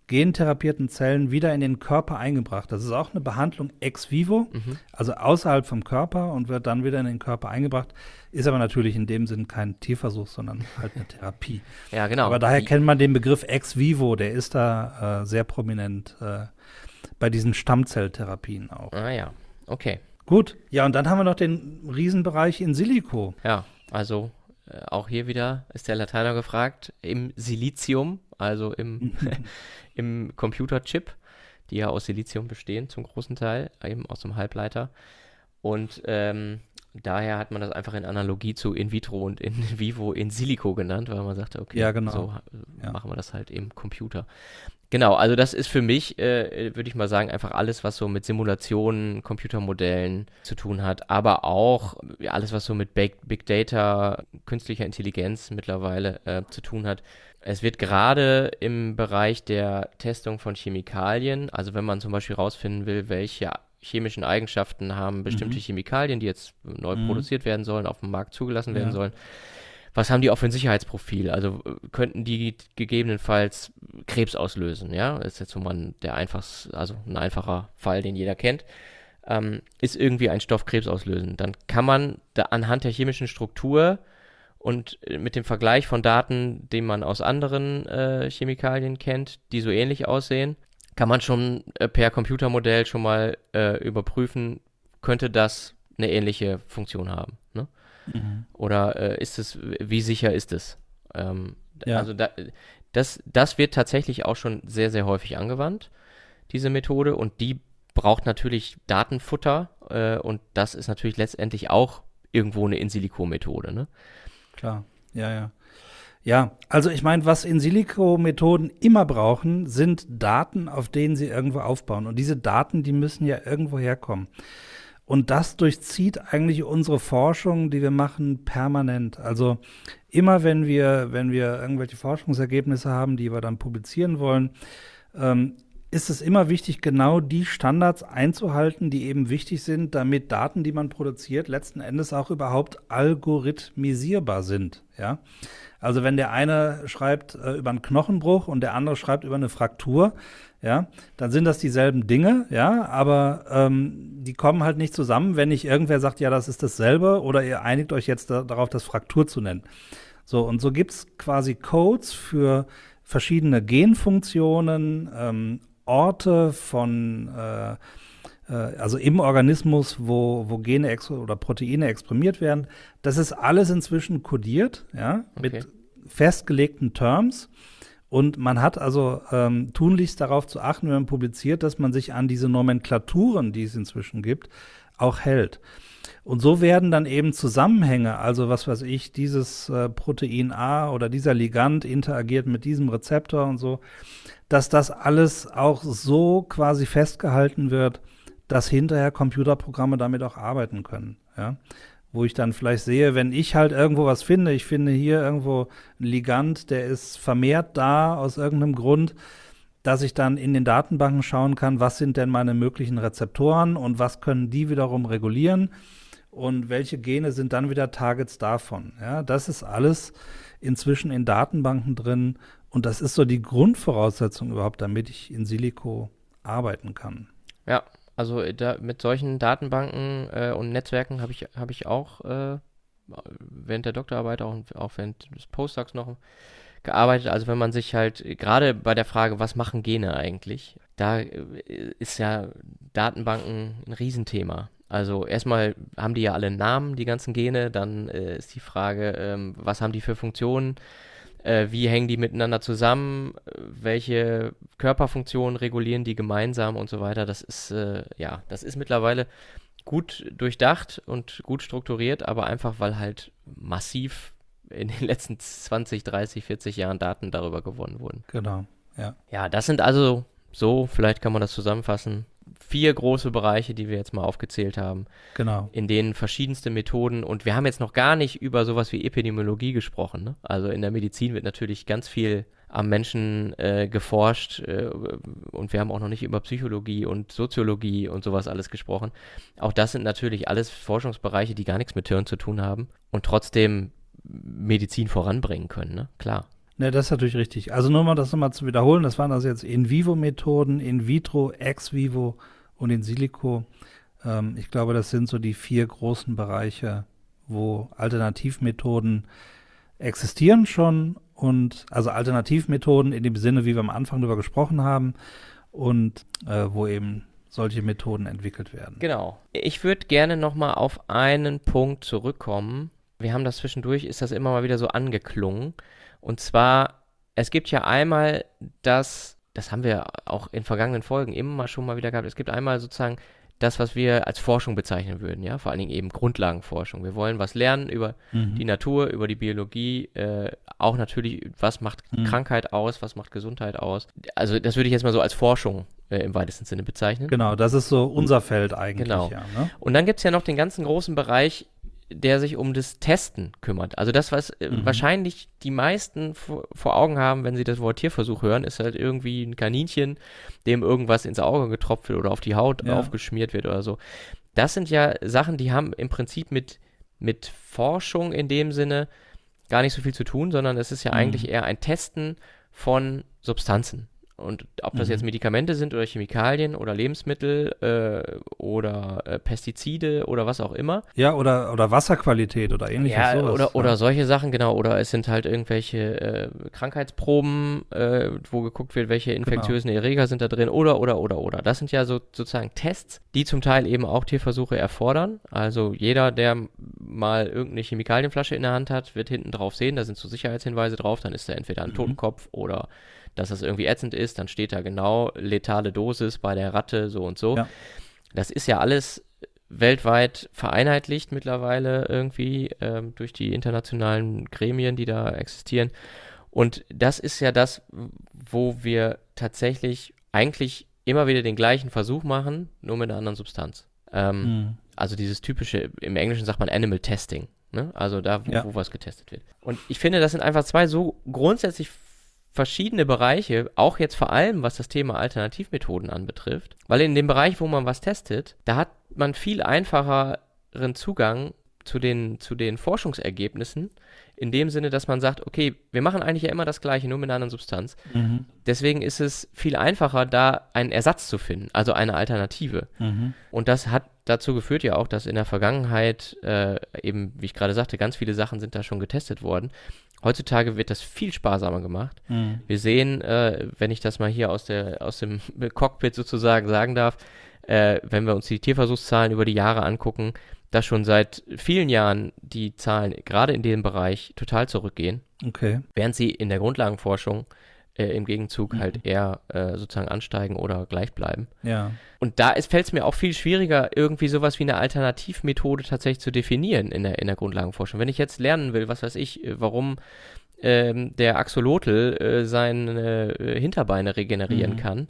gentherapierten Zellen wieder in den Körper eingebracht. Das ist auch eine Behandlung ex vivo, Mhm. also außerhalb vom Körper und wird dann wieder in den Körper eingebracht. Ist aber natürlich in dem Sinn kein Tierversuch, sondern halt eine Therapie. Ja, genau. aber daher Die- kennt man den Begriff ex vivo, der ist da äh, sehr prominent äh, bei diesen Stammzelltherapien auch. Ah ja, okay. Gut, ja, und dann haben wir noch den Riesenbereich in Silico. Ja, also äh, auch hier wieder ist der Lateiner gefragt, im Silizium, also im, im Computerchip, die ja aus Silizium bestehen zum großen Teil, eben aus dem Halbleiter. Und ähm, daher hat man das einfach in Analogie zu in vitro und in vivo in silico genannt, weil man sagte, okay, Ja, genau. so Ja. machen wir das halt im Computer. Genau, also das ist für mich, äh, würde ich mal sagen, einfach alles, was so mit Simulationen, Computermodellen zu tun hat, aber auch ja, alles, was so mit Big, Big Data, künstlicher Intelligenz mittlerweile äh, zu tun hat. Es wird gerade im Bereich der Testung von Chemikalien, also wenn man zum Beispiel rausfinden will, welche chemischen Eigenschaften haben bestimmte Mhm. Chemikalien, die jetzt neu Mhm. produziert werden sollen, auf dem Markt zugelassen werden Ja. sollen, was haben die auch für ein Sicherheitsprofil? Also äh, könnten die gegebenenfalls Krebs auslösen, ja? Das ist jetzt so mal ein- der einfachs, also ein einfacher Fall, den jeder kennt. Ähm, ist irgendwie ein Stoff Krebs auslösen. Dann kann man da anhand der chemischen Struktur und äh, mit dem Vergleich von Daten, den man aus anderen äh, Chemikalien kennt, die so ähnlich aussehen, kann man schon äh, per Computermodell schon mal äh, überprüfen, könnte das eine ähnliche Funktion haben. Ne? Oder äh, ist es, wie sicher ist es? Ähm, Ja. Also da, das, das wird tatsächlich auch schon sehr, sehr häufig angewandt, diese Methode. Und die braucht natürlich Datenfutter. Äh, und das ist natürlich letztendlich auch irgendwo eine In-Silico-Methode. Ne? Klar, ja, ja. Ja, also ich meine, was in Silico-Methoden immer brauchen, sind Daten, auf denen sie irgendwo aufbauen. Und diese Daten, die müssen ja irgendwo herkommen. Und das durchzieht eigentlich unsere Forschung, die wir machen, permanent. Also immer wenn wir, wenn wir irgendwelche Forschungsergebnisse haben, die wir dann publizieren wollen, ähm, ist es immer wichtig, genau die Standards einzuhalten, die eben wichtig sind, damit Daten, die man produziert, letzten Endes auch überhaupt algorithmisierbar sind. Ja, also wenn der eine schreibt äh, über einen Knochenbruch und der andere schreibt über eine Fraktur, ja, dann sind das dieselben Dinge, ja, aber ähm, die kommen halt nicht zusammen, wenn nicht irgendwer sagt, ja, das ist dasselbe oder ihr einigt euch jetzt da, darauf, das Fraktur zu nennen. So, und so gibt's quasi Codes für verschiedene Genfunktionen, ähm, Orte von, äh, äh, also im Organismus, wo, wo Gene oder Proteine exprimiert werden. Das ist alles inzwischen kodiert, ja, Okay. mit festgelegten Terms. Und man hat also ähm, tunlichst darauf zu achten, wenn man publiziert, dass man sich an diese Nomenklaturen, die es inzwischen gibt, auch hält. Und so werden dann eben Zusammenhänge, also was weiß ich, dieses äh, Protein A oder dieser Ligand interagiert mit diesem Rezeptor und so, dass das alles auch so quasi festgehalten wird, dass hinterher Computerprogramme damit auch arbeiten können. Ja? Wo ich dann vielleicht sehe, wenn ich halt irgendwo was finde, ich finde hier irgendwo ein Ligand, der ist vermehrt da aus irgendeinem Grund, dass ich dann in den Datenbanken schauen kann, was sind denn meine möglichen Rezeptoren und was können die wiederum regulieren und welche Gene sind dann wieder Targets davon. Ja, das ist alles inzwischen in Datenbanken drin und das ist so die Grundvoraussetzung überhaupt, damit ich in Silico arbeiten kann. Ja, also äh, da, mit solchen Datenbanken äh, und Netzwerken habe ich, hab ich auch äh, während der Doktorarbeit, auch, auch während des Postdocs noch gearbeitet. Also wenn man sich halt, äh, gerade bei der Frage, was machen Gene eigentlich, da äh, ist ja Datenbanken ein Riesenthema. Also erstmal haben die ja alle Namen, die ganzen Gene, dann äh, ist die Frage, ähm, was haben die für Funktionen, äh, wie hängen die miteinander zusammen, äh, welche Körperfunktionen regulieren die gemeinsam und so weiter. Das ist, äh, ja, das ist mittlerweile gut durchdacht und gut strukturiert, aber einfach weil halt massiv in den letzten 20, 30, 40 Jahren Daten darüber gewonnen wurden. Genau, ja. Ja, das sind also so, vielleicht kann man das zusammenfassen, vier große Bereiche, die wir jetzt mal aufgezählt haben, Genau. in denen verschiedenste Methoden und wir haben jetzt noch gar nicht über sowas wie Epidemiologie gesprochen. Ne? Also in der Medizin wird natürlich ganz viel am Menschen äh, geforscht äh, und wir haben auch noch nicht über Psychologie und Soziologie und sowas alles gesprochen. Auch das sind natürlich alles Forschungsbereiche, die gar nichts mit Hirn zu tun haben und trotzdem Medizin voranbringen können, ne? Klar. Ne, das ist natürlich richtig. Also nur mal das nochmal zu wiederholen, das waren also jetzt In-vivo-Methoden, In-vitro, Ex-vivo und In silico. Ähm, ich glaube, das sind so die vier großen Bereiche, wo Alternativmethoden existieren schon und also Alternativmethoden in dem Sinne, wie wir am Anfang darüber gesprochen haben und äh, wo eben solche Methoden entwickelt werden. Genau. Ich würde gerne nochmal auf einen Punkt zurückkommen. Wir haben das zwischendurch, ist das immer mal wieder so angeklungen. Und zwar, es gibt ja einmal das, das haben wir auch in vergangenen Folgen immer schon mal wieder gehabt, es gibt einmal sozusagen das, was wir als Forschung bezeichnen würden, ja, vor allen Dingen eben Grundlagenforschung. Wir wollen was lernen über Mhm. die Natur, über die Biologie, äh, auch natürlich, was macht Mhm. Krankheit aus, was macht Gesundheit aus. Also das würde ich jetzt mal so als Forschung äh, im weitesten Sinne bezeichnen. Genau, das ist so unser Feld eigentlich. Genau. Ja, ne? Und dann gibt es ja noch den ganzen großen Bereich, der sich um das Testen kümmert. Also das, was äh, Mhm. wahrscheinlich die meisten vor, vor Augen haben, wenn sie das Wort Tierversuch hören, ist halt irgendwie ein Kaninchen, dem irgendwas ins Auge getropft wird oder auf die Haut Ja. aufgeschmiert wird oder so. Das sind ja Sachen, die haben im Prinzip mit, mit Forschung in dem Sinne gar nicht so viel zu tun, sondern es ist ja Mhm. eigentlich eher ein Testen von Substanzen. Und ob das Mhm. jetzt Medikamente sind oder Chemikalien oder Lebensmittel äh, oder äh, Pestizide oder was auch immer. Ja, oder, oder Wasserqualität oder ähnliches. Ja, sowas, oder, ja. oder solche Sachen, genau. Oder es sind halt irgendwelche äh, Krankheitsproben, äh, wo geguckt wird, welche Genau. infektiösen Erreger sind da drin. Oder, oder, oder, oder. Das sind ja so, sozusagen Tests, die zum Teil eben auch Tierversuche erfordern. Also jeder, der mal irgendeine Chemikalienflasche in der Hand hat, wird hinten drauf sehen, da sind so Sicherheitshinweise drauf. Dann ist da entweder ein Mhm. Totenkopf oder dass das irgendwie ätzend ist. Dann steht da genau letale Dosis bei der Ratte so und so. Ja. Das ist ja alles weltweit vereinheitlicht mittlerweile irgendwie ähm, durch die internationalen Gremien, die da existieren. Und das ist ja das, wo wir tatsächlich eigentlich immer wieder den gleichen Versuch machen, nur mit einer anderen Substanz. Ähm, Mhm. Also dieses typische, im Englischen sagt man Animal Testing, ne? also da, wo, Ja. wo was getestet wird. Und ich finde, das sind einfach zwei so grundsätzlich verschiedene Bereiche, auch jetzt vor allem, was das Thema Alternativmethoden anbetrifft, weil in dem Bereich, wo man was testet, da hat man viel einfacheren Zugang zu den, zu den Forschungsergebnissen, in dem Sinne, dass man sagt, okay, wir machen eigentlich ja immer das Gleiche, nur mit einer anderen Substanz. Mhm. Deswegen ist es viel einfacher, da einen Ersatz zu finden, also eine Alternative. Mhm. Und das hat dazu geführt ja auch, dass in der Vergangenheit äh, eben, wie ich gerade sagte, ganz viele Sachen sind da schon getestet worden. Heutzutage wird das viel sparsamer gemacht. Mhm. Wir sehen, äh, wenn ich das mal hier aus, der, aus dem Cockpit sozusagen sagen darf, äh, wenn wir uns die Tierversuchszahlen über die Jahre angucken, dass schon seit vielen Jahren die Zahlen gerade in dem Bereich total zurückgehen, Okay. während sie in der Grundlagenforschung äh, im Gegenzug Mhm. halt eher äh, sozusagen ansteigen oder gleich bleiben. Ja. Und da fällt es mir auch viel schwieriger, irgendwie sowas wie eine Alternativmethode tatsächlich zu definieren in der, in der Grundlagenforschung. Wenn ich jetzt lernen will, was weiß ich, äh, warum ähm, der Axolotl äh, seine äh, Hinterbeine regenerieren Mhm. kann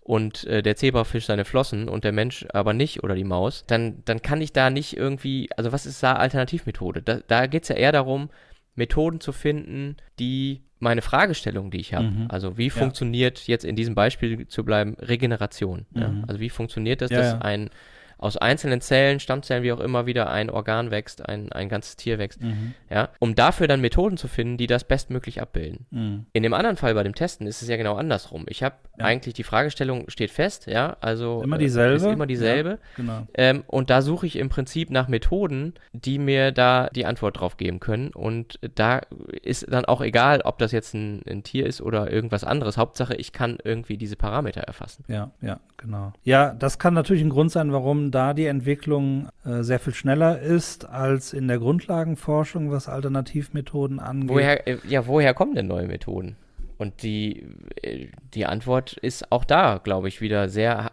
und äh, der Zebrafisch seine Flossen und der Mensch aber nicht oder die Maus, dann, dann kann ich da nicht irgendwie, also was ist da Alternativmethode? Da, da geht es ja eher darum, Methoden zu finden, die meine Fragestellung, die ich habe, Mhm. also wie funktioniert jetzt in diesem Beispiel zu bleiben Regeneration? Ja? Mhm. Also wie funktioniert das, Ja, dass ja. ein aus einzelnen Zellen, Stammzellen, wie auch immer wieder ein Organ wächst, ein, ein ganzes Tier wächst, Mhm. ja, um dafür dann Methoden zu finden, die das bestmöglich abbilden. Mhm. In dem anderen Fall bei dem Testen ist es ja genau andersrum. Ich habe Ja. eigentlich die Fragestellung steht fest, ja, also Immer äh, dieselbe. ist immer dieselbe. Ja, genau. Ähm, und da suche ich im Prinzip nach Methoden, die mir da die Antwort drauf geben können. Und da ist dann auch egal, ob das jetzt ein, ein Tier ist oder irgendwas anderes. Hauptsache, ich kann irgendwie diese Parameter erfassen. Ja, ja, genau. Ja, das kann natürlich ein Grund sein, warum da die Entwicklung äh, sehr viel schneller ist als in der Grundlagenforschung, was Alternativmethoden angeht. Woher, äh, ja, woher kommen denn neue Methoden? Und die, äh, die Antwort ist auch da, glaube ich, wieder sehr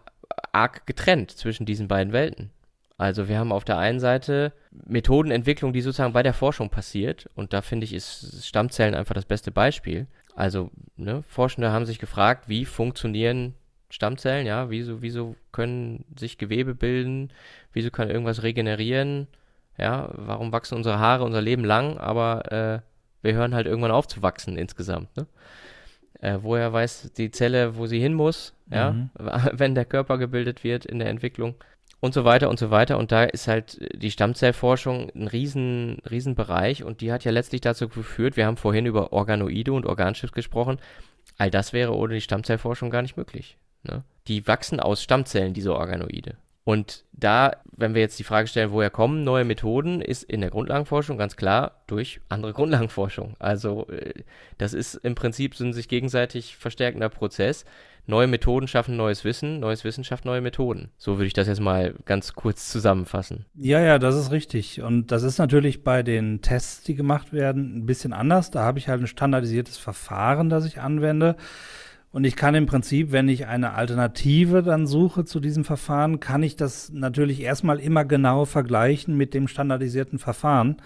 arg getrennt zwischen diesen beiden Welten. Also wir haben auf der einen Seite Methodenentwicklung, die sozusagen bei der Forschung passiert. Und da finde ich, ist Stammzellen einfach das beste Beispiel. Also ne, Forschende haben sich gefragt, wie funktionieren Stammzellen, ja, wieso, wieso können sich Gewebe bilden, wieso kann irgendwas regenerieren, ja, warum wachsen unsere Haare unser Leben lang, aber äh, wir hören halt irgendwann auf zu wachsen insgesamt, ne? Äh, woher weiß die Zelle, wo sie hin muss, ja, mhm. wenn der Körper gebildet wird in der Entwicklung und so weiter und so weiter. Und da ist halt die Stammzellforschung ein riesen, riesen Bereich und die hat ja letztlich dazu geführt, wir haben vorhin über Organoide und Organchips gesprochen, all das wäre ohne die Stammzellforschung gar nicht möglich. Ne? Die wachsen aus Stammzellen, diese Organoide. Und da, wenn wir jetzt die Frage stellen, woher kommen neue Methoden, ist in der Grundlagenforschung ganz klar durch andere Grundlagenforschung. Also äh, das ist im Prinzip so ein sich gegenseitig verstärkender Prozess. Neue Methoden schaffen neues Wissen, neues Wissen schafft neue Methoden. So würde ich das jetzt mal ganz kurz zusammenfassen. Ja, ja, das ist richtig. Und das ist natürlich bei den Tests, die gemacht werden, ein bisschen anders. Da habe ich halt ein standardisiertes Verfahren, das ich anwende. Und ich kann im Prinzip, wenn ich eine Alternative dann suche zu diesem Verfahren, kann ich das natürlich erstmal immer genau vergleichen mit dem standardisierten Verfahren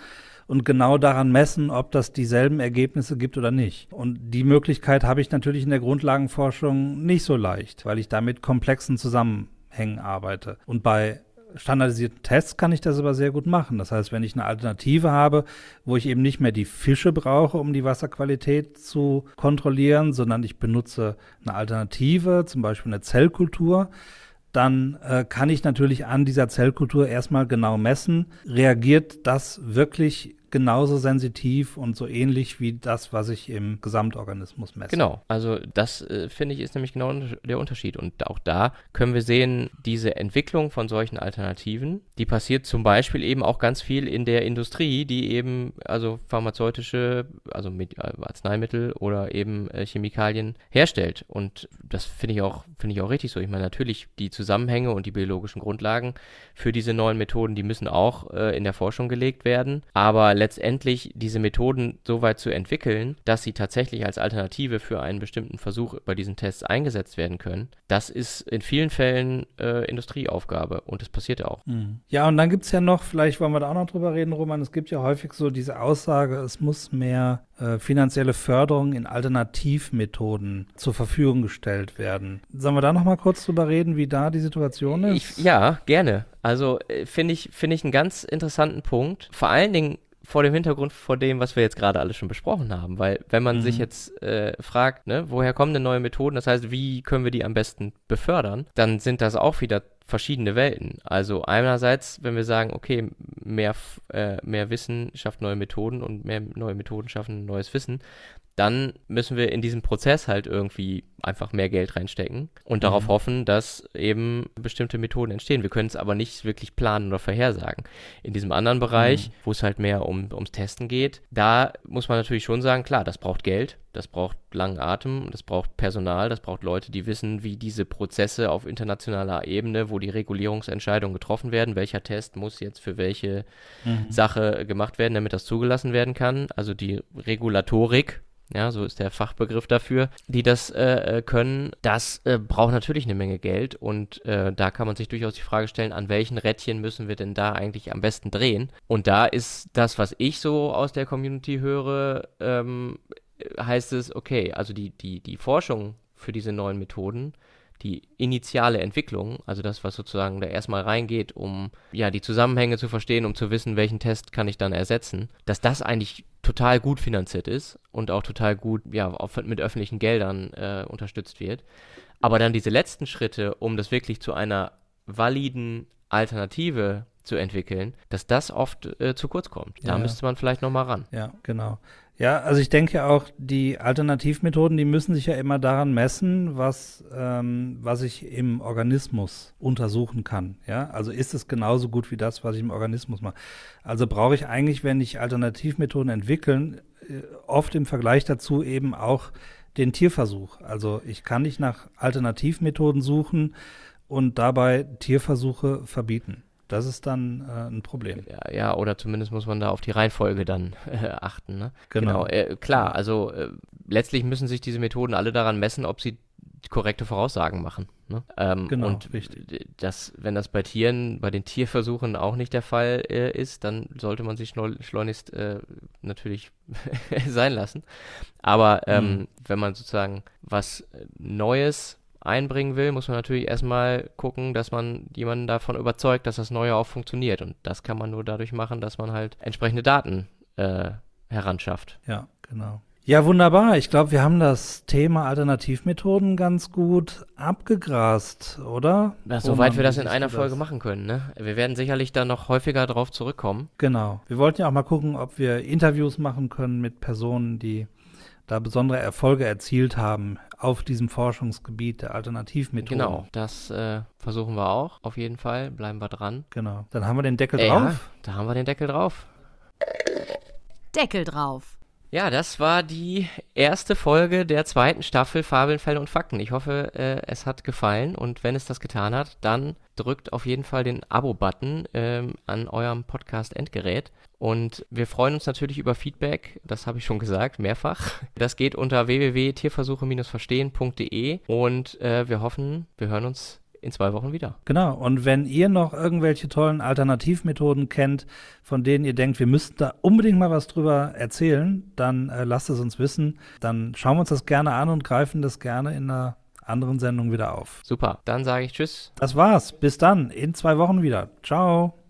und genau daran messen, ob das dieselben Ergebnisse gibt oder nicht. Und die Möglichkeit habe ich natürlich in der Grundlagenforschung nicht so leicht, weil ich da mit komplexen Zusammenhängen arbeite. Und bei standardisierten Tests kann ich das aber sehr gut machen. Das heißt, wenn ich eine Alternative habe, wo ich eben nicht mehr die Fische brauche, um die Wasserqualität zu kontrollieren, sondern ich benutze eine Alternative, zum Beispiel eine Zellkultur, dann äh, kann ich natürlich an dieser Zellkultur erstmal genau messen, reagiert das wirklich genauso sensitiv und so ähnlich wie das, was ich im Gesamtorganismus messe. Genau, also das äh, finde ich ist nämlich genau der Unterschied. Und auch da können wir sehen, diese Entwicklung von solchen Alternativen, die passiert zum Beispiel eben auch ganz viel in der Industrie, die eben also pharmazeutische, also mit, äh, Arzneimittel oder eben äh, Chemikalien herstellt. Und das finde ich auch ich auch richtig so. Ich meine natürlich die Zusammenhänge und die biologischen Grundlagen für diese neuen Methoden, die müssen auch äh, in der Forschung gelegt werden, aber letztendlich diese Methoden so weit zu entwickeln, dass sie tatsächlich als Alternative für einen bestimmten Versuch bei diesen Tests eingesetzt werden können, das ist in vielen Fällen äh, Industrieaufgabe und das passiert auch. Mhm. Ja, und dann gibt es ja noch, vielleicht wollen wir da auch noch drüber reden, Roman, es gibt ja häufig so diese Aussage, es muss mehr äh, finanzielle Förderung in Alternativmethoden zur Verfügung gestellt werden. Sollen wir da noch mal kurz drüber reden, wie da die Situation ist? Ich, ja, gerne. Also äh, finde ich, finde ich einen ganz interessanten Punkt. Vor allen Dingen vor dem Hintergrund vor dem, was wir jetzt gerade alles schon besprochen haben. Weil wenn man mhm. sich jetzt äh, fragt, ne, woher kommen denn neue Methoden, das heißt, wie können wir die am besten befördern, dann sind das auch wieder verschiedene Welten. Also einerseits, wenn wir sagen, okay, mehr, äh, mehr Wissen schafft neue Methoden und mehr neue Methoden schaffen neues Wissen, dann müssen wir in diesen Prozess halt irgendwie einfach mehr Geld reinstecken und darauf mhm. hoffen, dass eben bestimmte Methoden entstehen. Wir können es aber nicht wirklich planen oder vorhersagen. In diesem anderen Bereich, mhm. wo es halt mehr um, ums Testen geht, da muss man natürlich schon sagen, klar, das braucht Geld, das braucht langen Atem, das braucht Personal, das braucht Leute, die wissen, wie diese Prozesse auf internationaler Ebene, wo die Regulierungsentscheidungen getroffen werden, welcher Test muss jetzt für welche mhm. Sache gemacht werden, damit das zugelassen werden kann. Also die Regulatorik ja, so ist der Fachbegriff dafür, die das äh, äh, können, das äh, braucht natürlich eine Menge Geld und äh, da kann man sich durchaus die Frage stellen, an welchen Rädchen müssen wir denn da eigentlich am besten drehen? Und da ist das, was ich so aus der Community höre, ähm, heißt es, okay, also die, die, die Forschung für diese neuen Methoden die initiale Entwicklung, also das, was sozusagen da erstmal reingeht, um ja die Zusammenhänge zu verstehen, um zu wissen, welchen Test kann ich dann ersetzen, dass das eigentlich total gut finanziert ist und auch total gut ja mit öffentlichen Geldern äh, unterstützt wird. Aber dann diese letzten Schritte, um das wirklich zu einer validen Alternative zu entwickeln, dass das oft äh, zu kurz kommt. Da ja. müsste man vielleicht noch mal ran. Ja, genau. Ja, also ich denke auch, die Alternativmethoden, die müssen sich ja immer daran messen, was, ähm, was ich im Organismus untersuchen kann. Ja, also ist es genauso gut wie das, was ich im Organismus mache. Also brauche ich eigentlich, wenn ich Alternativmethoden entwickeln, äh, oft im Vergleich dazu eben auch den Tierversuch. Also ich kann nicht nach Alternativmethoden suchen und dabei Tierversuche verbieten. Das ist dann äh, ein Problem. Ja, ja, oder zumindest muss man da auf die Reihenfolge dann äh, achten. Ne? Genau. genau äh, klar, also äh, letztlich müssen sich diese Methoden alle daran messen, ob sie korrekte Voraussagen machen. Ne? Ähm, Genau, und richtig. das, wenn das bei Tieren, bei den Tierversuchen auch nicht der Fall äh, ist, dann sollte man sich schleunigst äh, natürlich sein lassen. Aber ähm, Mhm. wenn man sozusagen was Neues einbringen will, muss man natürlich erstmal gucken, dass man jemanden davon überzeugt, dass das Neue auch funktioniert. Und das kann man nur dadurch machen, dass man halt entsprechende Daten äh, heranschafft. Ja, genau. Ja, wunderbar. Ich glaube, wir haben das Thema Alternativmethoden ganz gut abgegrast, oder? Ja, soweit wir das in einer du Folge das? machen können. Ne? Wir werden sicherlich da noch häufiger drauf zurückkommen. Genau. Wir wollten ja auch mal gucken, ob wir Interviews machen können mit Personen, die da besondere Erfolge erzielt haben auf diesem Forschungsgebiet der Alternativmethoden. Genau, das äh, versuchen wir auch. Auf jeden Fall bleiben wir dran. Genau. Dann haben wir den Deckel Äh, Ja, drauf. da haben wir den Deckel drauf. Deckel drauf. Ja, das war die erste Folge der zweiten Staffel Fabeln, Fälle und Fakten. Ich hoffe, äh, es hat gefallen und wenn es das getan hat, dann drückt auf jeden Fall den Abo-Button ähm, an eurem Podcast-Endgerät. Und wir freuen uns natürlich über Feedback, das habe ich schon gesagt, mehrfach. Das geht unter www.tierversuche-verstehen.de und äh, wir hoffen, wir hören uns in zwei Wochen wieder. Genau. Und wenn ihr noch irgendwelche tollen Alternativmethoden kennt, von denen ihr denkt, wir müssten da unbedingt mal was drüber erzählen, dann äh, lasst es uns wissen. Dann schauen wir uns das gerne an und greifen das gerne in einer anderen Sendung wieder auf. Super, dann sage ich Tschüss. Das war's. Bis dann. In zwei Wochen wieder. Ciao.